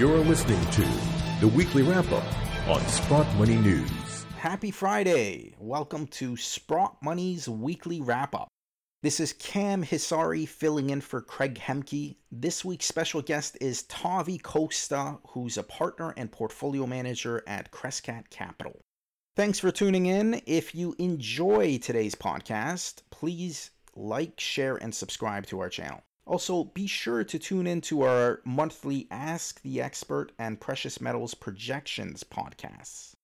You're listening to the weekly wrap up on Sprott Money News. Happy Friday. Welcome to Sprott Money's weekly wrap up. This is Cam Hisari filling in for Craig Hemke. This week's special guest is Tavi Costa, who's a partner and portfolio manager at Crescat Capital. Thanks for tuning in. If you enjoy today's podcast, please like, share, and subscribe to our channel. Also, be sure to tune in to our monthly Ask the Expert and Precious Metals Projections podcasts.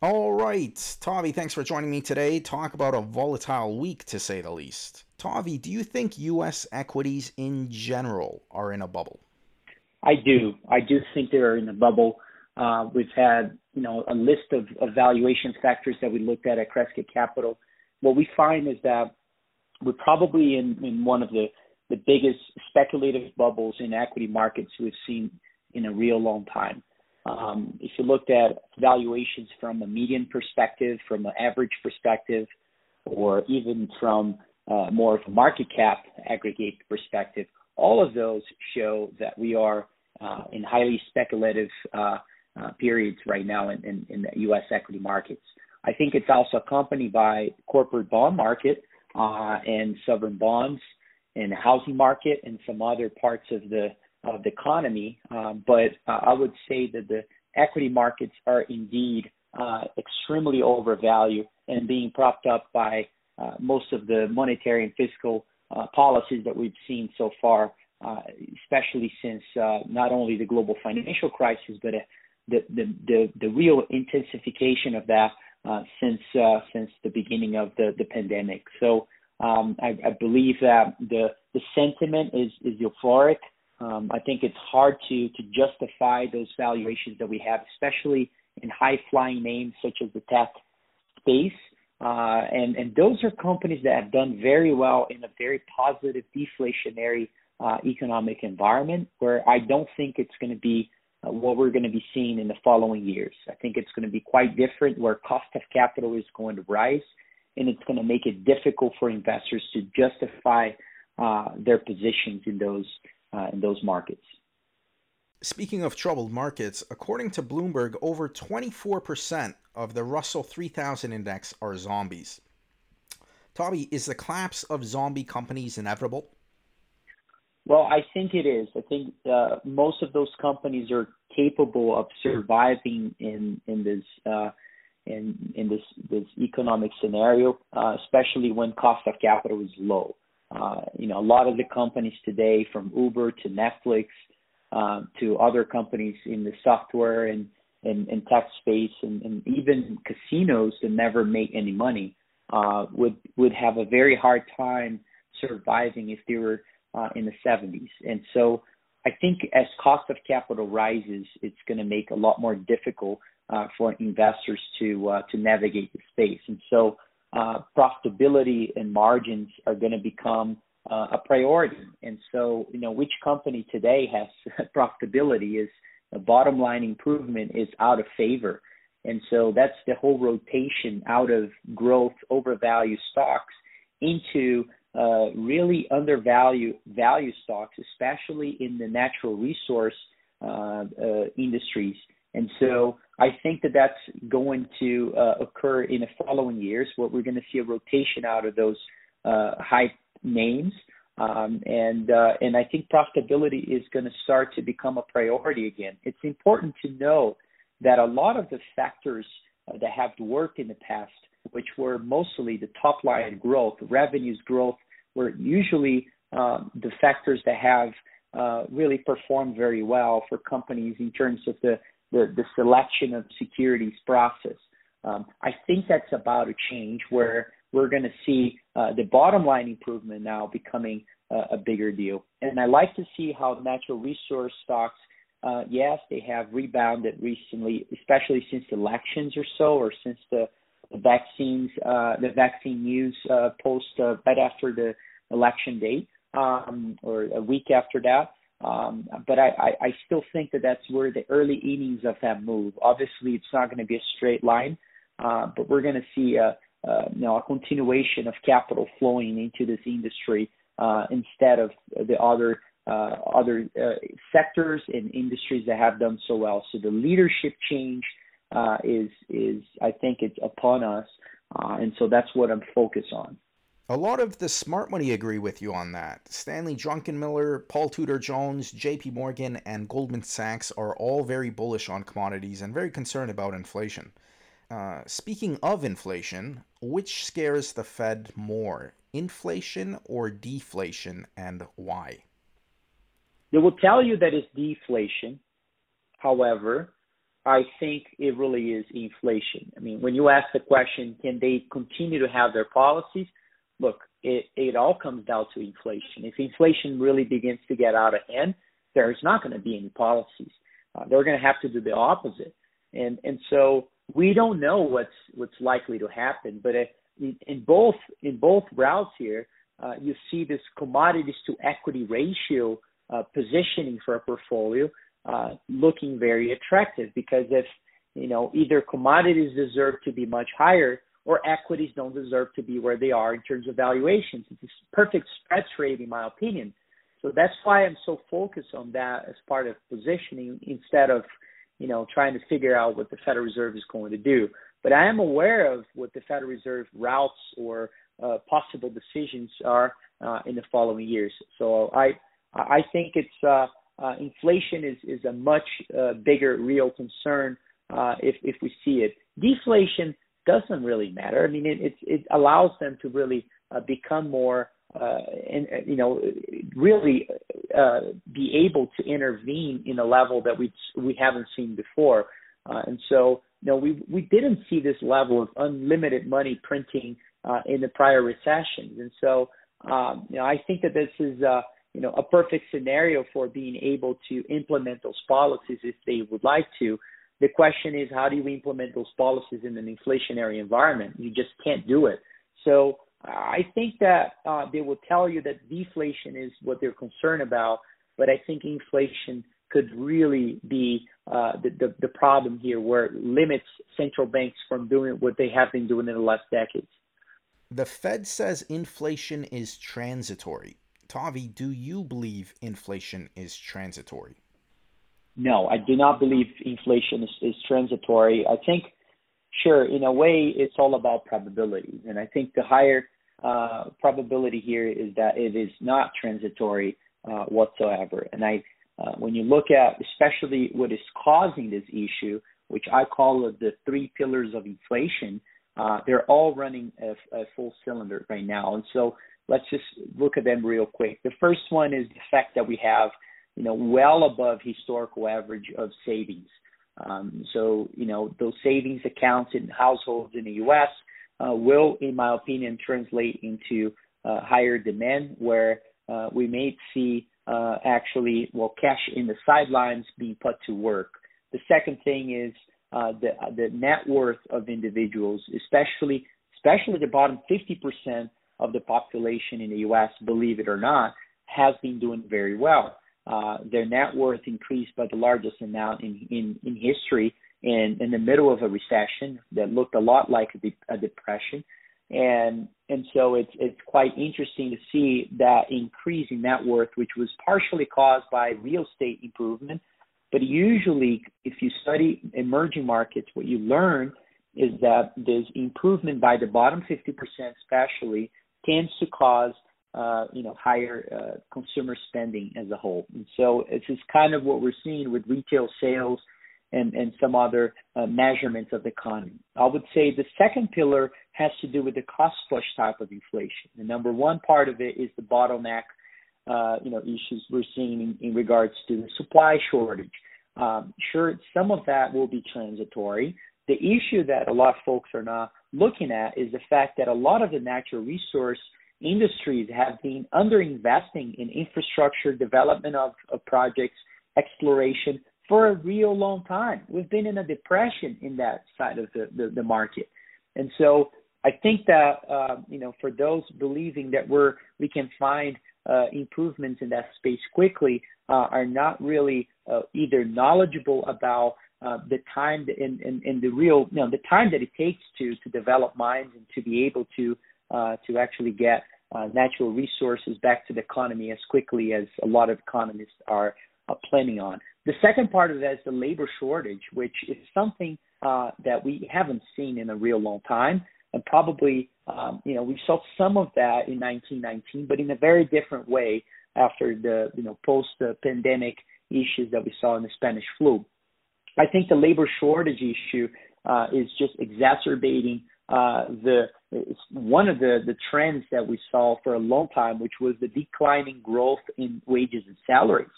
All right, Tavi, thanks for joining me today. Talk about a volatile week, to say the least. Tavi, do you think U.S. equities in general are in a bubble? I do. I do think they're in a bubble. Uh, we've had, you know, a list of, valuation factors that we looked at at Crescat Capital. What we find is that we're probably in, in one of the, the biggest speculative bubbles in equity markets we've seen in a real long time. Um, if you looked at valuations from a median perspective, from an average perspective, or even from uh, more of a market cap aggregate perspective, all of those show that we are uh, in highly speculative uh, uh periods right now in, in, in, the U.S. equity markets. I think it's also accompanied by corporate bond market uh, and sovereign bonds and the housing market and some other parts of the of the economy. Um, but uh, I would say that the equity markets are indeed uh, extremely overvalued and being propped up by uh, most of the monetary and fiscal uh, policies that we've seen so far, uh, especially since uh, not only the global financial crisis, but the, the, the, the real intensification of that since since the beginning of the, the pandemic. So um, I, I believe that the the sentiment is is euphoric. Um, I think it's hard to to justify those valuations that we have, especially in high flying names such as the tech space. Uh, and and those are companies that have done very well in a very positive deflationary uh, economic environment, where I don't think it's going to be uh, what we're going to be seeing in the following years. I think it's going to be quite different, where cost of capital is going to rise, and it's going to make it difficult for investors to justify uh, their positions in those uh, in those markets. Speaking of troubled markets, according to Bloomberg, over 24% of the Russell 3000 index are zombies. Tavi, is the collapse of zombie companies inevitable? Well, I think it is. I think uh, most of those companies are capable of surviving in in this uh, in in this this economic scenario, uh, especially when cost of capital is low. Uh, you know, a lot of the companies today, from Uber to Netflix uh, to other companies in the software and, and, and tech space, and, and, even casinos that never make any money, uh, would would have a very hard time surviving if they were uh, in the 70s. And so, I think as cost of capital rises, it's going to make a lot more difficult uh, for investors to uh, to navigate the space. And so uh, profitability and margins are going to become uh, a priority. And so, you know, which company today has profitability is a bottom line improvement is out of favor. And so that's the whole rotation out of growth over value stocks into uh, really undervalued value stocks, especially in the natural resource industries. And so I think that that's going to uh, occur in the following years, where we're going to see a rotation out of those uh, high names, um, and uh, and I think profitability is going to start to become a priority again. It's important to know that a lot of the factors uh, that have worked in the past, which were mostly the top line growth, revenues growth, were usually uh, the factors that have uh, really performed very well for companies in terms of the the, the selection of securities process. Um, I think that's about to change where we're going to see uh, the bottom line improvement now becoming uh, a bigger deal. And I like to see how natural resource stocks, uh, yes, they have rebounded recently, especially since elections or so, or since the, the vaccines, uh, the vaccine news uh, post uh, right after the election date, um, or a week after that. Um, but I, I, I still think that that's where the early innings of that move. Obviously, it's not going to be a straight line, uh, but we're going to see a, a, you know, a continuation of capital flowing into this industry uh, instead of the other uh, other uh, sectors and industries that have done so well. So the leadership change uh, is is I think it's upon us, uh, and so that's what I'm focused on. A lot of the smart money agree with you on that. Stanley Druckenmiller, Paul Tudor Jones, JP Morgan, and Goldman Sachs are all very bullish on commodities and very concerned about inflation. Uh, speaking of inflation, which scares the Fed more, inflation or deflation, and why? They will tell you that it's deflation. However, I think it really is inflation. I mean, when you ask the question, can they continue to have their policies? Look, it, it all comes down to inflation. If inflation really begins to get out of hand, there's not going to be any policies. Uh, they're going to have to do the opposite. And and so we don't know what's what's likely to happen. But in, in both in both routes here, uh, you see this commodities to equity ratio uh, positioning for a portfolio uh, looking very attractive because if you know either commodities deserve to be much higher or equities don't deserve to be where they are in terms of valuations. It's a perfect spread trade in my opinion. So that's why I'm so focused on that as part of positioning instead of you know trying to figure out what the Federal Reserve is going to do. But I am aware of what the Federal Reserve routes or uh, possible decisions are uh, in the following years. So I I think it's uh, uh, inflation is is a much uh, bigger real concern uh, if if we see it. Deflation doesn't really matter. I mean, it it, it allows them to really uh, become more uh, and you know really uh, be able to intervene in a level that we we haven't seen before. Uh, and so, you know, we we didn't see this level of unlimited money printing uh, in the prior recessions. And so, um, you know, I think that this is uh, you know a perfect scenario for being able to implement those policies if they would like to. The question is, how do you implement those policies in an inflationary environment? You just can't do it. So I think that uh, they will tell you that deflation is what they're concerned about, but I think inflation could really be uh, the, the, the problem here, where it limits central banks from doing what they have been doing in the last decades. The Fed says inflation is transitory. Tavi, do you believe inflation is transitory? No, I do not believe inflation is, is transitory. I think, sure, in a way, it's all about probability. And I think the higher uh, probability here is that it is not transitory uh, whatsoever. And I, uh, when you look at especially what is causing this issue, which I call the three pillars of inflation, uh, they're all running a, a full cylinder right now. And so let's just look at them real quick. The first one is the fact that we have, you know, well above historical average of savings. Um, so, you know, those savings accounts in households in the U.S. Uh, will, in my opinion, translate into uh, higher demand, where uh, we may see uh, actually, well, cash in the sidelines being put to work. The second thing is uh, the the net worth of individuals, especially especially the bottom 50 percent of the population in the U.S., believe it or not, has been doing very well. Uh, their net worth increased by the largest amount in, in, in history in, in the middle of a recession that looked a lot like a, de- a depression. And and so it's it's quite interesting to see that increase in net worth, which was partially caused by real estate improvement. But usually, if you study emerging markets, what you learn is that this improvement by the bottom 50%, especially, tends to cause uh, you know higher uh, consumer spending as a whole. And so this is kind of what we're seeing with retail sales and, and some other uh, measurements of the economy. I would say the second pillar has to do with the cost push type of inflation. The number one part of it is the bottleneck, uh, you know, issues we're seeing in, in regards to the supply shortage. Um, sure, some of that will be transitory. The issue that a lot of folks are not looking at is the fact that a lot of the natural resource industries have been underinvesting in infrastructure development of, of projects, exploration for a real long time. We've been in a depression in that side of the, the, the market. And so I think that uh, you know for those believing that we're we can find uh, improvements in that space quickly uh, are not really uh, either knowledgeable about uh, the time and, and the real, you know, the time that it takes to to develop mines and to be able to uh, to actually get uh, natural resources back to the economy as quickly as a lot of economists are uh, planning on. The second part of that is the labor shortage, which is something uh, that we haven't seen in a real long time. And probably, um, you know, we saw some of that in 1919, but in a very different way after the, you know, post-pandemic issues that we saw in the Spanish flu. I think the labor shortage issue uh, is just exacerbating uh, the one of the the trends that we saw for a long time, which was the declining growth in wages and salaries.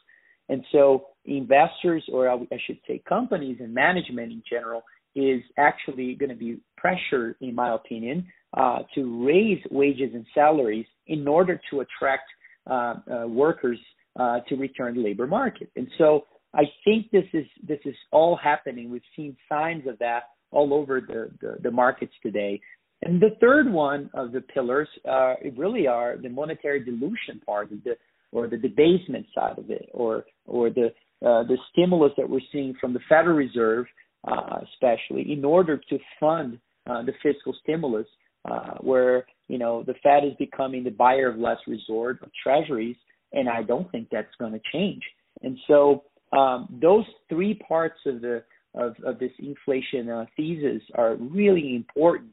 And so investors, or I should say companies and management in general, is actually going to be pressured, in my opinion, uh, to raise wages and salaries in order to attract uh, uh, workers uh, to return to labor market. And so I think this is this is all happening. We've seen signs of that all over the, the, the markets today. And the third one of the pillars uh, really are the monetary dilution part of the or the debasement side of it, or or the uh, the stimulus that we're seeing from the Federal Reserve, uh, especially in order to fund uh, the fiscal stimulus, uh, where you know the Fed is becoming the buyer of last resort of treasuries, and I don't think that's going to change. And so um, those three parts of the of, of this inflation uh, thesis are really important,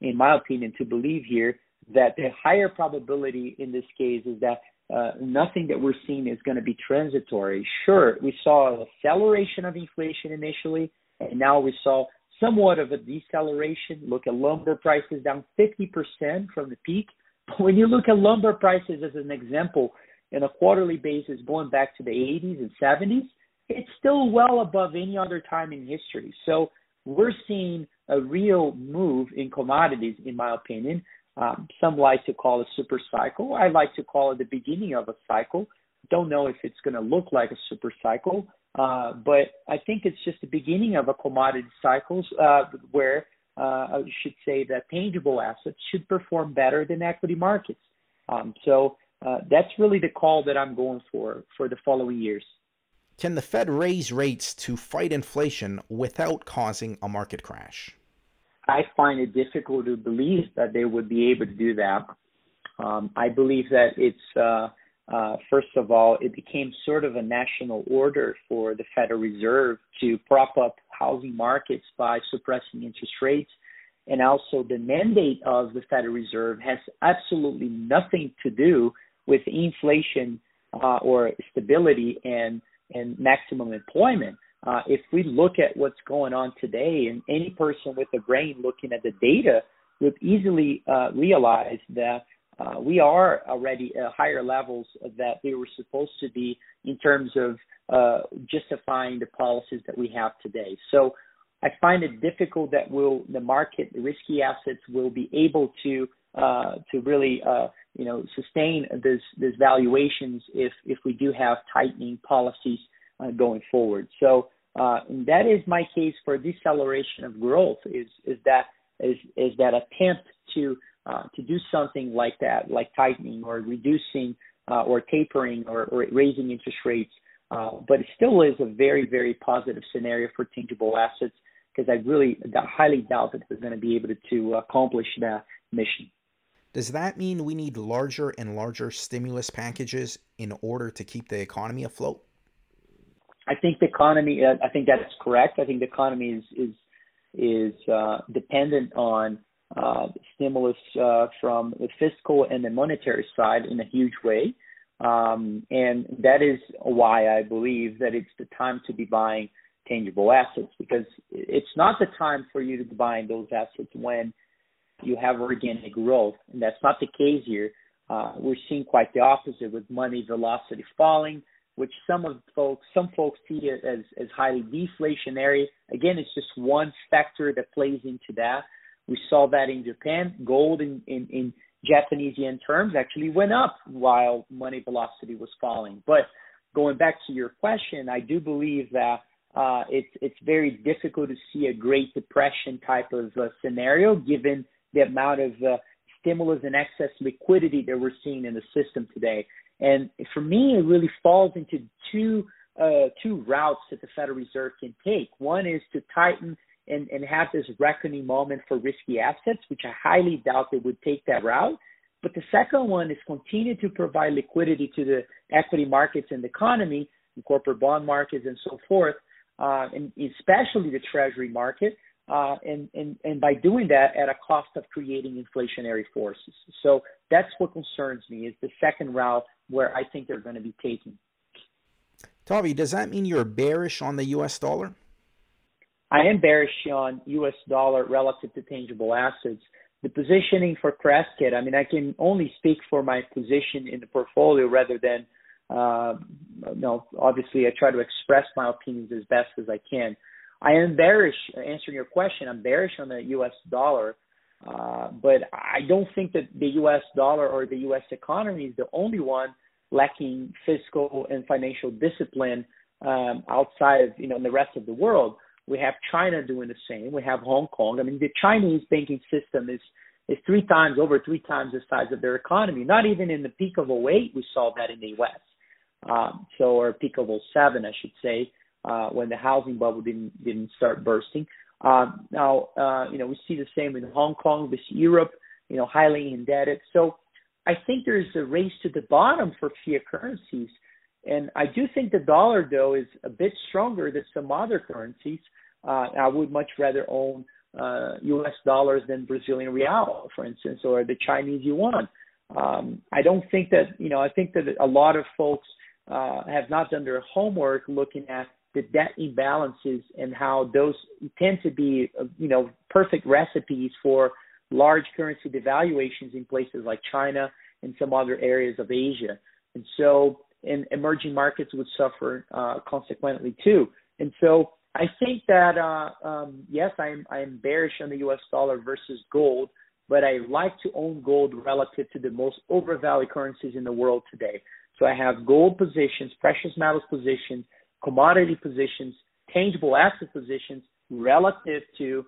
in my opinion, to believe here that the higher probability in this case is that uh, nothing that we're seeing is going to be transitory. Sure, we saw an acceleration of inflation initially, and now we saw somewhat of a deceleration. Look at lumber prices down 50% from the peak. But when you look at lumber prices as an example, in a quarterly basis going back to the 80s and 70s, it's still well above any other time in history. So we're seeing a real move in commodities, in my opinion. Um, some like to call it super cycle. I like to call it the beginning of a cycle. Don't know if it's going to look like a super cycle, uh, but I think it's just the beginning of a commodity cycle uh, where uh, I should say that tangible assets should perform better than equity markets. Um, so uh, that's really the call that I'm going for for the following years. Can the Fed raise rates to fight inflation without causing a market crash? I find it difficult to believe that they would be able to do that. Um, I believe that it's, uh, uh, first of all, it became sort of a national order for the Federal Reserve to prop up housing markets by suppressing interest rates. And also, the mandate of the Federal Reserve has absolutely nothing to do with inflation uh, or stability and and maximum employment. Uh, if we look at what's going on today, and any person with a brain looking at the data would easily uh, realize that uh, we are already at higher levels that we were supposed to be in terms of uh, justifying the policies that we have today. So I find it difficult that will the market, the risky assets, will be able to uh, to really uh, you know sustain this this valuations if if we do have tightening policies uh, going forward. So uh, that is my case for deceleration of growth is is that is is that attempt to uh, to do something like that, like tightening or reducing uh, or tapering or, or, raising interest rates. Uh, but it still is a very very positive scenario for tangible assets because I really highly doubt that they're going to be able to accomplish that mission. Does that mean we need larger and larger stimulus packages in order to keep the economy afloat? I think the economy. Uh, I think that's correct. I think the economy is is is uh, dependent on uh, stimulus uh, from the fiscal and the monetary side in a huge way, um, and that is why I believe that it's the time to be buying tangible assets because it's not the time for you to be buying those assets when you have organic growth, and that's not the case here. Uh, we're seeing quite the opposite with money velocity falling, which some of folks some folks see it as as highly deflationary. Again, it's just one factor that plays into that. We saw that in Japan. Gold in, in, in Japanese yen terms actually went up while money velocity was falling. But going back to your question, I do believe that uh, it's it's very difficult to see a Great Depression type of uh, scenario given the amount of uh, stimulus and excess liquidity that we're seeing in the system today. And for me, it really falls into two uh, two routes that the Federal Reserve can take. One is to tighten and, and have this reckoning moment for risky assets, which I highly doubt they would take that route. But the second one is continue to provide liquidity to the equity markets and the economy, the corporate bond markets, and so forth, uh, and especially the treasury market. Uh, and, and, and by doing that at a cost of creating inflationary forces. So that's what concerns me is the second route where I think they're going to be taking. Tavi, does that mean you're bearish on the U.S. dollar? I am bearish on U.S. dollar relative to tangible assets. The positioning for Crescat, I mean, I can only speak for my position in the portfolio rather than, uh, know. obviously I try to express my opinions as best as I can. I am bearish, answering your question, I'm bearish on the U.S. dollar, uh, but I don't think that the U.S. dollar or the U.S. economy is the only one lacking fiscal and financial discipline um, outside of, you know, in the rest of the world. We have China doing the same. We have Hong Kong. I mean, the Chinese banking system is is three times over three times the size of their economy. Not even in the peak of 08 we saw that in the U.S. Um, so or peak of 07, I should say, uh, when the housing bubble didn't didn't start bursting. Um, now, uh, you know, we see the same in Hong Kong, see Europe, you know, highly indebted. So I think there's a race to the bottom for fiat currencies. And I do think the dollar, though, is a bit stronger than some other currencies. Uh, I would much rather own uh, U.S. dollars than Brazilian real, for instance, or the Chinese yuan. Um, I don't think that, you know, I think that a lot of folks uh, have not done their homework looking at the debt imbalances and how those tend to be, you know, perfect recipes for large currency devaluations in places like China and some other areas of Asia. And so, and emerging markets would suffer uh, consequently too. And so, I think that uh, um, yes, I'm I'm bearish on the U.S. dollar versus gold, but I like to own gold relative to the most overvalued currencies in the world today. So I have gold positions, precious metals positions, commodity positions, tangible asset positions relative to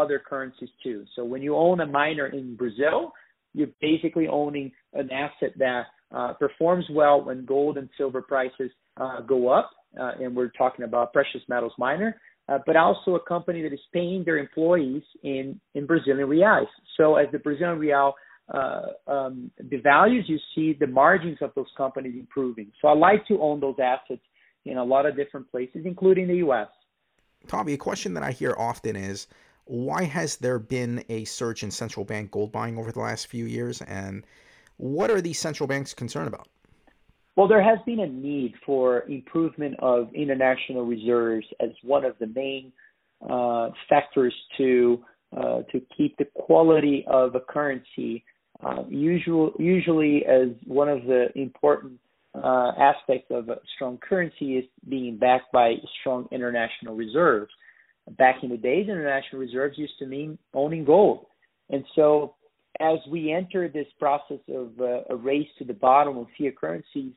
other currencies too. So when you own a miner in Brazil, you're basically owning an asset that uh, performs well when gold and silver prices uh, go up, uh, and we're talking about precious metals miner, uh, but also a company that is paying their employees in in Brazilian reais. So as the Brazilian real uh, um, devalues, you see the margins of those companies improving. So I like to own those assets in a lot of different places, including the U.S. Tommy, a question that I hear often is why has there been a surge in central bank gold buying over the last few years, and what are these central banks concerned about? Well, there has been a need for improvement of international reserves as one of the main uh, factors to uh, to keep the quality of a currency. Uh, usual, usually, as one of the important uh, aspects of a strong currency is being backed by strong international reserves back in the days, international reserves used to mean owning gold. And so as we enter this process of uh, a race to the bottom of fiat currencies,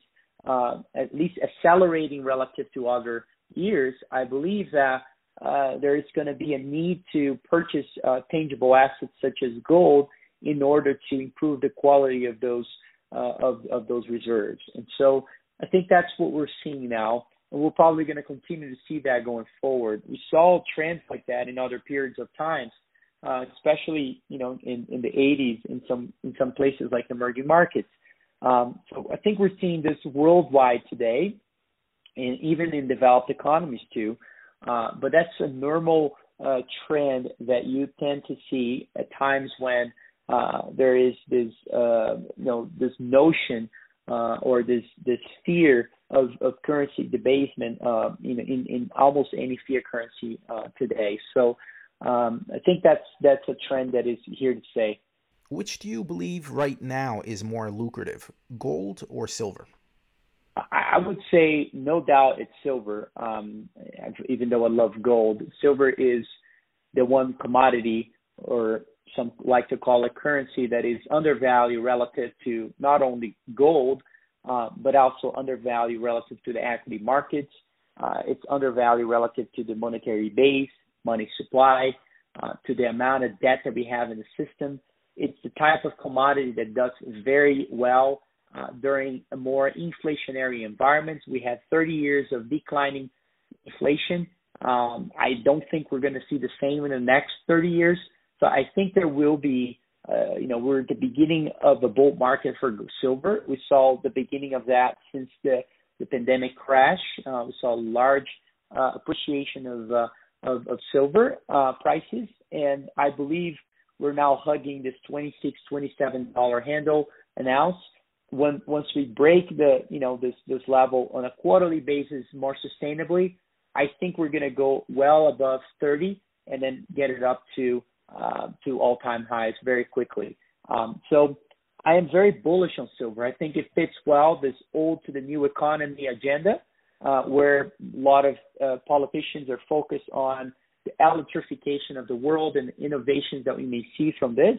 uh, at least accelerating relative to other years, I believe that uh, there is going to be a need to purchase uh, tangible assets such as gold in order to improve the quality of those uh, of, of those reserves. And so I think that's what we're seeing now and we're probably going to continue to see that going forward. We saw trends like that in other periods of times, uh, especially you know in, in the 80s in some in some places like emerging markets. Um, so I think we're seeing this worldwide today, and even in developed economies too. Uh, but that's a normal uh, trend that you tend to see at times when uh, there is this uh, you know this notion uh, or this this fear of, of currency debasement uh, you know, in, in almost any fiat currency uh, today. So um, I think that's that's a trend that is here to stay. Which do you believe right now is more lucrative, gold or silver? I would say no doubt it's silver. Um, even though I love gold, silver is the one commodity, or some like to call it currency, that is undervalued relative to not only gold uh, but also undervalued relative to the equity markets. Uh, it's undervalued relative to the monetary base, money supply, uh, to the amount of debt that we have in the system. It's the type of commodity that does very well uh, during a more inflationary environment. We had 30 years of declining inflation. Um, I don't think we're going to see the same in the next 30 years. So I think there will be uh, you know, we're at the beginning of a bull market for silver. We saw the beginning of that since the, the pandemic crash. Uh, we saw a large uh, appreciation of, uh, of, of silver uh, prices, and I believe we're now hugging this 26 27 dollar handle an ounce. When once we break the you know this this level on a quarterly basis more sustainably, I think we're going to go well above 30 and then get it up to uh, to all-time highs very quickly. Um, so I am very bullish on silver. I think it fits well this old to the new economy agenda, uh, where a lot of uh, politicians are focused on the electrification of the world and the innovations that we may see from this,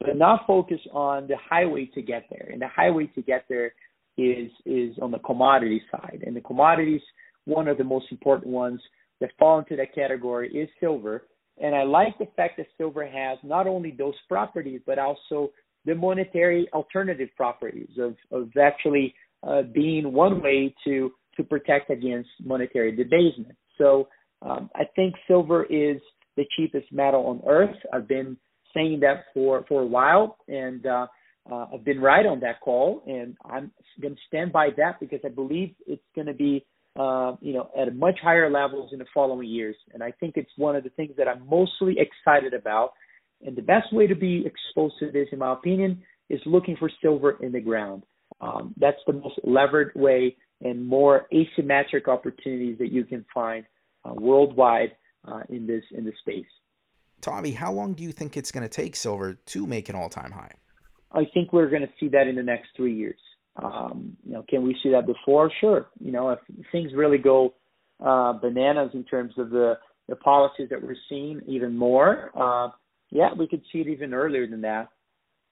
but not focus on the highway to get there. And the highway to get there is is on the commodity side. And the commodities, one of the most important ones that fall into that category is silver. And I like the fact that silver has not only those properties, but also the monetary alternative properties of, of actually uh, being one way to, to protect against monetary debasement. So um, I think silver is the cheapest metal on earth. I've been saying that for, for a while, and uh, uh, I've been right on that call, and I'm going to stand by that because I believe it's going to be uh, you know, at much higher levels in the following years. And I think it's one of the things that I'm mostly excited about. And the best way to be exposed to this, in my opinion, is looking for silver in the ground. Um, that's the most levered way and more asymmetric opportunities that you can find uh, worldwide uh, in this in this space. Tommy, how long do you think it's going to take silver to make an all-time high? I think we're going to see that in the next three years. Um, you know, can we see that before? Sure. You know, if things really go uh, bananas in terms of the the policies that we're seeing even more, uh, yeah, we could see it even earlier than that.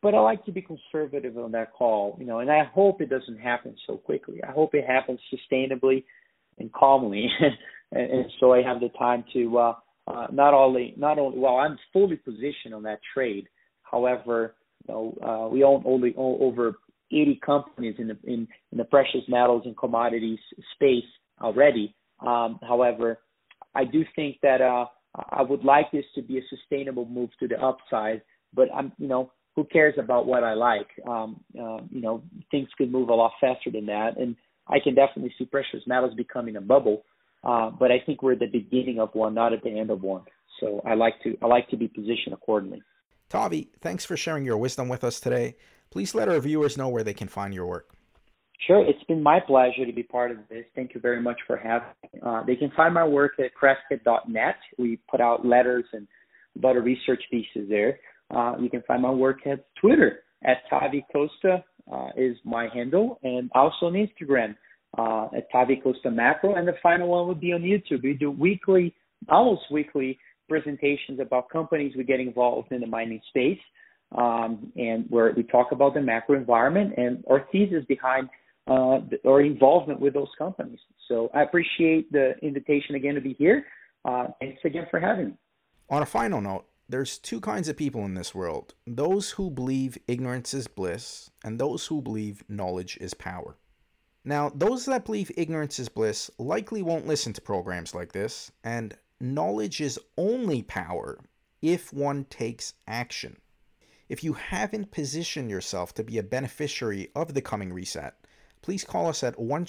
But I like to be conservative on that call, you know, and I hope it doesn't happen so quickly. I hope it happens sustainably and calmly, and, and so I have the time to uh, uh, not only not only well, I'm fully positioned on that trade. However, you know, uh, we own only own over 80 companies in the in, in the precious metals and commodities space already. Um, however, I do think that uh, I would like this to be a sustainable move to the upside. But I'm, you know, who cares about what I like? Um, uh, you know, things could move a lot faster than that, and I can definitely see precious metals becoming a bubble. Uh, but I think we're at the beginning of one, not at the end of one. So I like to I like to be positioned accordingly. Tavi, thanks for sharing your wisdom with us today. Please let our viewers know where they can find your work. Sure, it's been my pleasure to be part of this. Thank you very much for having me. Uh, they can find my work at crescat.net. We put out letters and a lot of research pieces there. Uh, you can find my work at Twitter at Tavi Costa uh, is my handle, and also on Instagram uh, at Tavi Costa Macro. And the final one would be on YouTube. We do weekly, almost weekly presentations about companies we get involved in the mining space um, and where we talk about the macro environment and our thesis behind uh, our involvement with those companies. So I appreciate the invitation again to be here. Uh, thanks again for having me. On a final note, there's two kinds of people in this world those who believe ignorance is bliss, and those who believe knowledge is power. Now, those that believe ignorance is bliss likely won't listen to programs like this, and knowledge is only power if one takes action. If you haven't positioned yourself to be a beneficiary of the coming reset, please call us at 1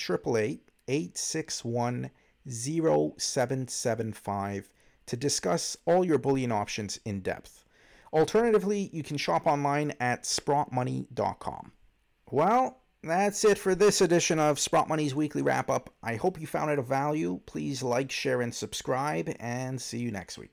861 0775 to discuss all your bullion options in depth. Alternatively, you can shop online at sprottmoney.com. Well, that's it for this edition of Sprott Money's weekly wrap up. I hope you found it of value. Please like, share, and subscribe, and see you next week.